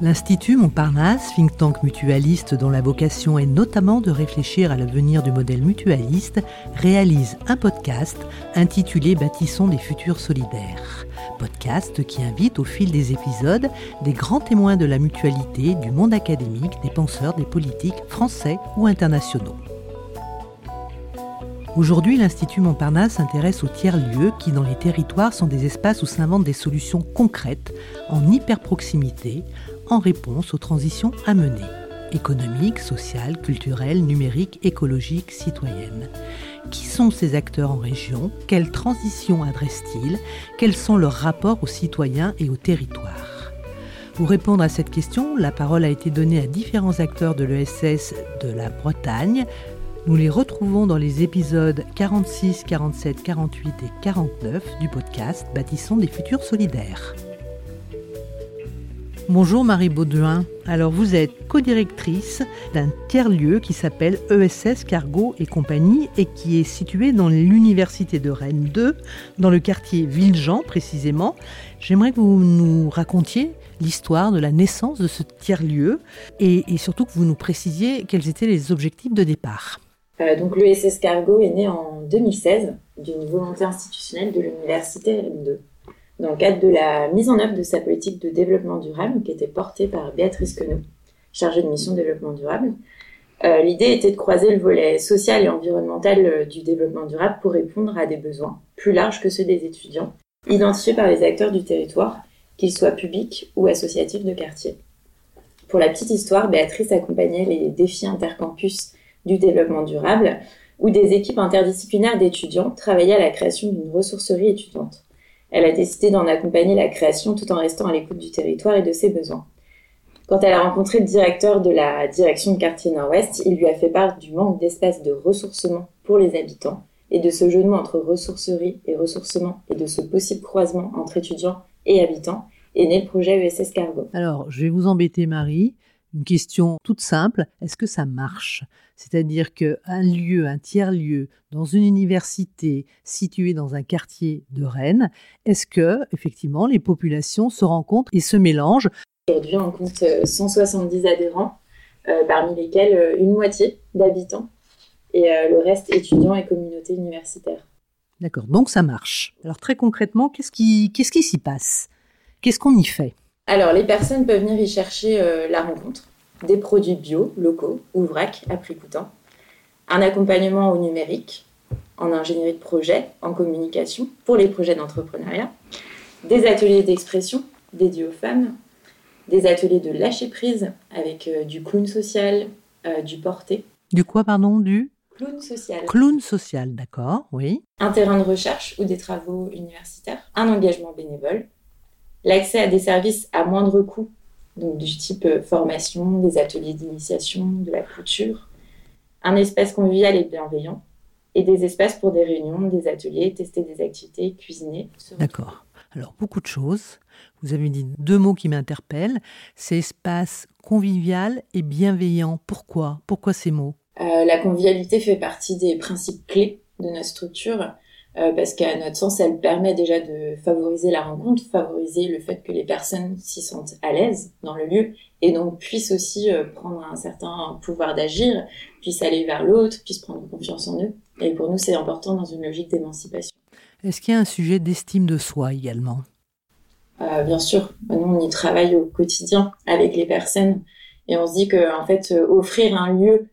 L'Institut Montparnasse, think tank mutualiste dont la vocation est notamment de réfléchir à l'avenir du modèle mutualiste, réalise un podcast intitulé Bâtissons des futurs solidaires. Podcast qui invite au fil des épisodes des grands témoins de la mutualité, du monde académique, des penseurs, des politiques français ou internationaux. Aujourd'hui, l'Institut Montparnasse s'intéresse aux tiers-lieux qui, dans les territoires, sont des espaces où s'inventent des solutions concrètes, en hyper-proximité, en réponse aux transitions à mener économiques, sociales, culturelles, numériques, écologiques, citoyennes. Qui sont ces acteurs en région? Quelles transitions adressent-ils? Quels sont leurs rapports aux citoyens et aux territoires? Pour répondre à cette question, la parole a été donnée à différents acteurs de l'ESS de la Bretagne. Nous les retrouvons dans les épisodes 46, 47, 48 et 49 du podcast Bâtissons des futurs solidaires. Bonjour Marie Baudouin. Alors vous êtes co-directrice d'un tiers-lieu qui s'appelle ESS Cargo et compagnie et qui est situé dans l'université de Rennes 2, dans le quartier Villejean précisément. J'aimerais que vous nous racontiez l'histoire de la naissance de ce tiers-lieu et, surtout que vous nous précisiez quels étaient les objectifs de départ. Euh, donc l'ESS Cargo est né en 2016 d'une volonté institutionnelle de l'université Rennes 2 dans le cadre de la mise en œuvre de sa politique de développement durable qui était portée par Béatrice Queneau, chargée de mission développement durable. Euh, l'idée était de croiser le volet social et environnemental euh, du développement durable pour répondre à des besoins plus larges que ceux des étudiants, identifiés par les acteurs du territoire, qu'ils soient publics ou associatifs de quartier. Pour la petite histoire, Béatrice accompagnait les défis intercampus du développement durable, où des équipes interdisciplinaires d'étudiants travaillaient à la création d'une ressourcerie étudiante. Elle a décidé d'en accompagner la création tout en restant à l'écoute du territoire et de ses besoins. Quand elle a rencontré le directeur de la direction de quartier Nord-Ouest, il lui a fait part du manque d'espace de ressourcement pour les habitants et de ce jeu de mots entre ressourcerie et ressourcement et de ce possible croisement entre étudiants et habitants est né le projet ESS Cargo. Alors, je vais vous embêter Marie. Une question toute simple, est-ce que ça marche? C'est-à-dire qu'un lieu, un tiers-lieu, dans une université située dans un quartier de Rennes, est-ce que, effectivement, les populations se rencontrent et se mélangent? Aujourd'hui, on compte 170 euh, adhérents, euh, parmi lesquels euh, une moitié d'habitants, et le reste étudiants et communautés universitaires. D'accord, donc ça marche. Alors très concrètement, qu'est-ce qui, qu'est-ce qui s'y passe? Qu'est-ce qu'on y fait? Alors, les personnes peuvent venir y chercher euh, la rencontre, des produits bio, locaux ou vrac à prix coûtant, un accompagnement au numérique, en ingénierie de projet, en communication pour les projets d'entrepreneuriat, des ateliers d'expression dédiés aux femmes, des ateliers de lâcher prise avec euh, du clown social, euh, du porté. Du quoi, pardon Du Clown social. Clown social, d'accord, oui. Un terrain de recherche ou des travaux universitaires, un engagement bénévole, l'accès à des services à moindre coût, donc du type euh, formation, des ateliers d'initiation, de la couture, un espace convivial et bienveillant, et des espaces pour des réunions, des ateliers, tester des activités, cuisiner. D'accord. Alors, beaucoup de choses. Vous avez dit deux mots qui m'interpellent. C'est espace convivial et bienveillant. Pourquoi? Pourquoi ces mots? Euh, La convivialité fait partie des principes clés de notre structure. Euh, parce qu'à notre sens, elle permet déjà de favoriser la rencontre, favoriser le fait que les personnes s'y sentent à l'aise dans le lieu et donc puissent aussi euh, prendre un certain pouvoir d'agir, puissent aller vers l'autre, puissent prendre confiance en eux. Et pour nous, c'est important dans une logique d'émancipation. Est-ce qu'il y a un sujet d'estime de soi également? Euh, Bien sûr. Nous, on y travaille au quotidien avec les personnes et on se dit que en fait, offrir un lieu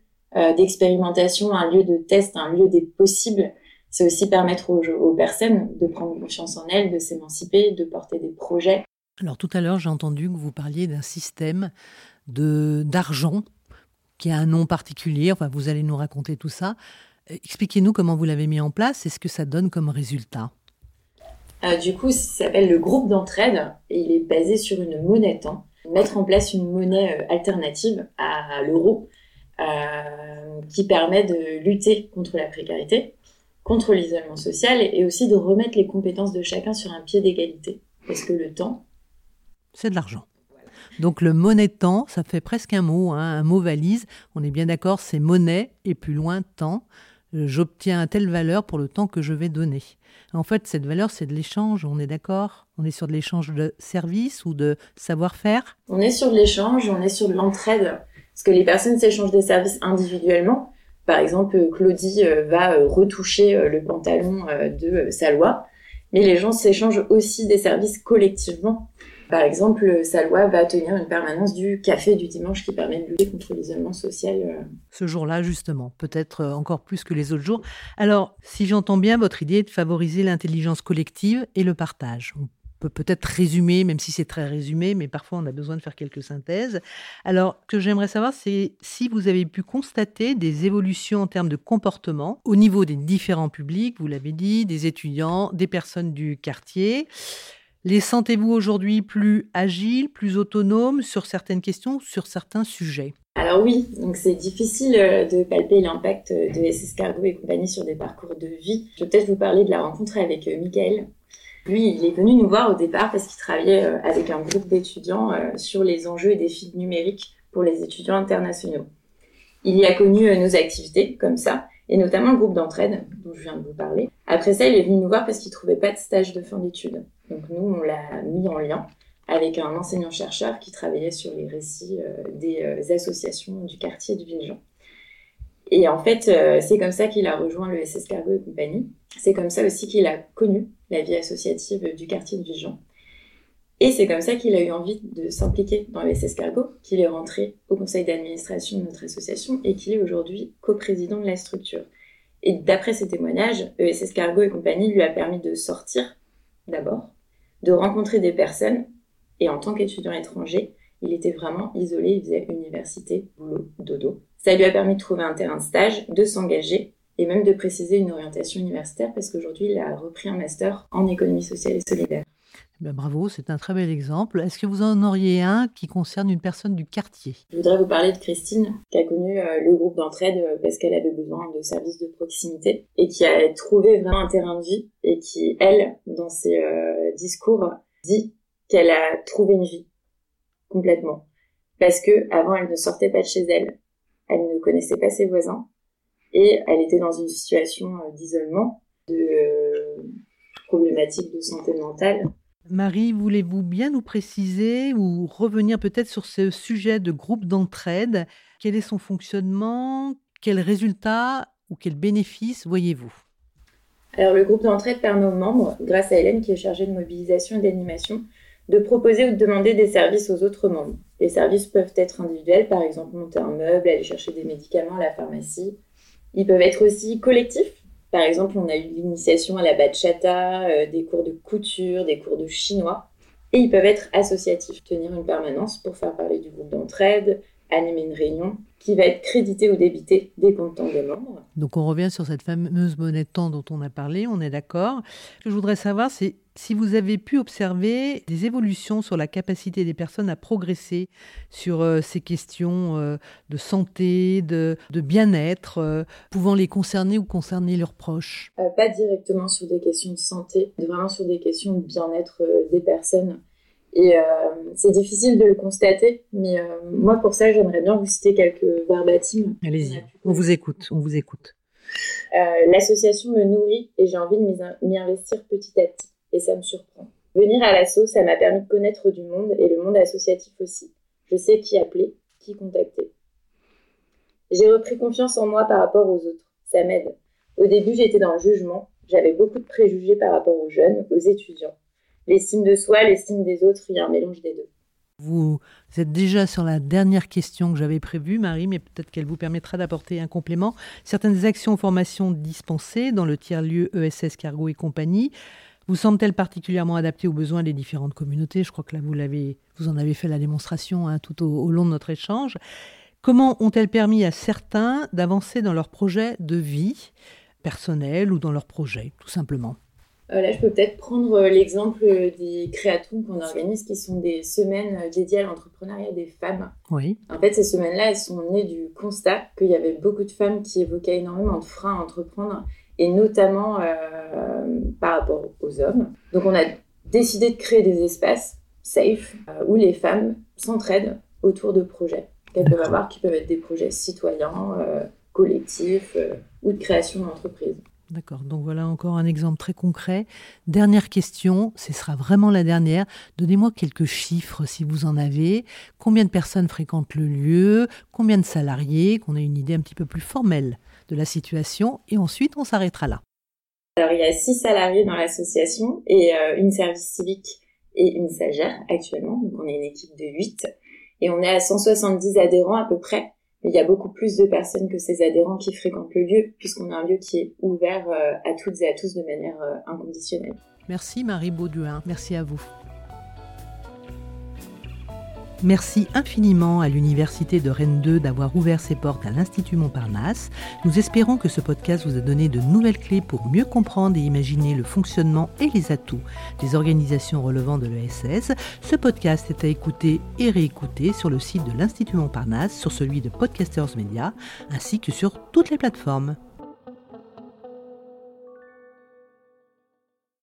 d'expérimentation, un lieu de test, un lieu des possibles, c'est aussi permettre aux, personnes de prendre confiance en elles, de s'émanciper, de porter des projets. Alors tout à l'heure, j'ai entendu que vous parliez d'un système de d'argent qui a un nom particulier. Enfin, vous allez nous raconter tout ça. Expliquez-nous comment vous l'avez mis en place et ce que ça donne comme résultat? Euh, du coup, ça s'appelle le groupe d'entraide et il est basé sur une monnaie temps. Mettre en place une monnaie euh, alternative à l'euro euh, qui permet de lutter contre la précarité contre l'isolement social et aussi de remettre les compétences de chacun sur un pied d'égalité. Parce que le temps... C'est de l'argent. Donc le monnaie temps, ça fait presque un mot, hein, un mot valise. On est bien d'accord, c'est monnaie et plus loin temps. j'obtiens telle valeur pour le temps que je vais donner. En fait, cette valeur, c'est de l'échange, on est d'accord? On est sur de l'échange de services ou de savoir-faire? On est sur de l'échange, on est sur de l'entraide. Parce que les personnes s'échangent des services individuellement. Par exemple, Claudie euh, va euh, retoucher euh, le pantalon de Salwa, mais les gens s'échangent aussi des services collectivement. Par exemple, Salwa va tenir une permanence du café du dimanche qui permet de lutter contre l'isolement social. Ce jour-là, justement, peut-être encore plus que les autres jours. Alors, si j'entends bien, votre idée est de favoriser l'intelligence collective et le partage peut peut-être résumer, même si c'est très résumé, mais parfois on a besoin de faire quelques synthèses. Alors, ce que j'aimerais savoir, c'est si vous avez pu constater des évolutions en termes de comportement au niveau des différents publics, vous l'avez dit, des étudiants, des personnes du quartier. Les sentez-vous aujourd'hui plus agiles, plus autonomes sur certaines questions, sur certains sujets? Alors oui, donc c'est difficile euh, de palper l'impact de SS Cargo et compagnie sur des parcours de vie. Je vais peut-être vous parler de la rencontre avec euh, Michael, lui, il est venu nous voir au départ parce qu'il travaillait euh, avec un groupe d'étudiants euh, sur les enjeux et défis numériques pour les étudiants internationaux. Il y a connu euh, nos activités comme ça, et notamment le groupe d'entraide dont je viens de vous parler. Après ça, il est venu nous voir parce qu'il trouvait pas de stage de fin d'études. Donc nous, on l'a mis en lien avec un enseignant-chercheur qui travaillait sur les récits des associations du quartier de Villejean. Et en fait, c'est comme ça qu'il a rejoint le SS Cargo et compagnie. C'est comme ça aussi qu'il a connu la vie associative du quartier de Vigeon. Et c'est comme ça qu'il a eu envie de s'impliquer dans l'ESS Cargo, qu'il est rentré au conseil d'administration de notre association et qu'il est aujourd'hui coprésident de la structure. Et d'après ses témoignages, ESS Cargo et compagnie lui a permis de sortir, d'abord, de rencontrer des personnes, et en tant qu'étudiant étranger, il était vraiment isolé, il faisait université, boulot, dodo. Ça lui a permis de trouver un terrain de stage, de s'engager et même de préciser une orientation universitaire parce qu'aujourd'hui, il a repris un master en économie sociale et solidaire. Eh ben bravo, c'est un très bel exemple. Est-ce que vous en auriez un qui concerne une personne du quartier? Je voudrais vous parler de Christine, qui a connu euh, le groupe d'entraide euh, parce qu'elle avait besoin de services de proximité et qui a trouvé vraiment un terrain de vie et qui, elle, dans ses euh, discours, dit qu'elle a trouvé une vie complètement. Parce que avant, elle ne sortait pas de chez elle, elle ne connaissait pas ses voisins, et elle était dans une situation euh, d'isolement, de euh, problématiques de santé mentale. Marie, voulez-vous bien nous préciser ou revenir peut-être sur ce sujet de groupe d'entraide? Quel est son fonctionnement? Quels résultats ou quels bénéfices voyez-vous? Alors le groupe d'entraide permet aux membres, grâce à Hélène qui est chargée de mobilisation et d'animation, de proposer ou de demander des services aux autres membres. Les services peuvent être individuels, par exemple monter un meuble, aller chercher des médicaments à la pharmacie, ils peuvent être aussi collectifs. Par exemple, on a eu l'initiation à la bachata, euh, des cours de couture, des cours de chinois. Et ils peuvent être associatifs, tenir une permanence pour faire parler du groupe d'entraide, animer une réunion qui va être créditée ou débitée des comptes des membres. Donc on revient sur cette fameuse monnaie de temps dont on a parlé, on est d'accord. Ce que je voudrais savoir, c'est si vous avez pu observer des évolutions sur la capacité des personnes à progresser sur euh, ces questions euh, de santé, de, bien-être, euh, pouvant les concerner ou concerner leurs proches? Pas directement sur des questions de santé, vraiment sur des questions de bien-être des personnes. Et c'est difficile de le constater, mais moi pour ça j'aimerais bien vous citer quelques verbatims. Allez-y, on vous écoute, on vous écoute. L'association me nourrit et j'ai envie de m'y investir petit à petit et ça me surprend. Venir à l'assaut, ça m'a permis de connaître du monde et le monde associatif aussi. Je sais qui appeler, qui contacter. J'ai repris confiance en moi par rapport aux autres. Ça m'aide. Au début, j'étais dans le jugement. J'avais beaucoup de préjugés par rapport aux jeunes, aux étudiants. L'estime de soi, l'estime des autres, il y a un mélange des deux. Vous êtes déjà sur la dernière question que j'avais prévue, Marie, mais peut-être qu'elle vous permettra d'apporter un complément. Certaines actions ou formations dispensées dans le tiers-lieu ESS Cargo et compagnie vous semble-t-elle particulièrement adaptée aux besoins des différentes communautés? Je crois que là, vous, l'avez, vous en avez fait la démonstration hein, tout au, long de notre échange. Comment ont-elles permis à certains d'avancer dans leur projet de vie personnel ou dans leur projet, tout simplement? Euh, Là, je peux peut-être prendre euh, l'exemple des créatons qu'on organise, qui sont des semaines euh, dédiées à l'entrepreneuriat des femmes. Oui. En fait, ces semaines-là, elles sont nées du constat qu'il y avait beaucoup de femmes qui évoquaient énormément de freins à entreprendre et notamment euh, par rapport aux hommes. Donc on a décidé de créer des espaces safe euh, où les femmes s'entraident autour de projets qu'elles peuvent avoir, qui peuvent être des projets citoyens, euh, collectif ou de création d'entreprise. D'accord, donc voilà encore un exemple très concret. Dernière question, ce sera vraiment la dernière. Donnez-moi quelques chiffres si vous en avez. Combien de personnes fréquentent le lieu? Combien de salariés? Qu'on ait une idée un petit peu plus formelle de la situation. Et ensuite, on s'arrêtera là. Alors, il y a six salariés dans l'association et euh, une service civique et une sagère actuellement. Donc, on est une équipe de huit. Et on est à 170 adhérents à peu près il y a beaucoup plus de personnes que ces adhérents qui fréquentent le lieu, puisqu'on a un lieu qui est ouvert euh, à toutes et à tous de manière euh, inconditionnelle. Merci Marie Bauduin, merci à vous. Merci infiniment à l'Université de Rennes 2 d'avoir ouvert ses portes à l'Institut Montparnasse. Nous espérons que ce podcast vous a donné de nouvelles clés pour mieux comprendre et imaginer le fonctionnement et les atouts des organisations relevant de l'ESS. Ce podcast est à écouter et réécouter sur le site de l'Institut Montparnasse, sur celui de Podcasters Media, ainsi que sur toutes les plateformes.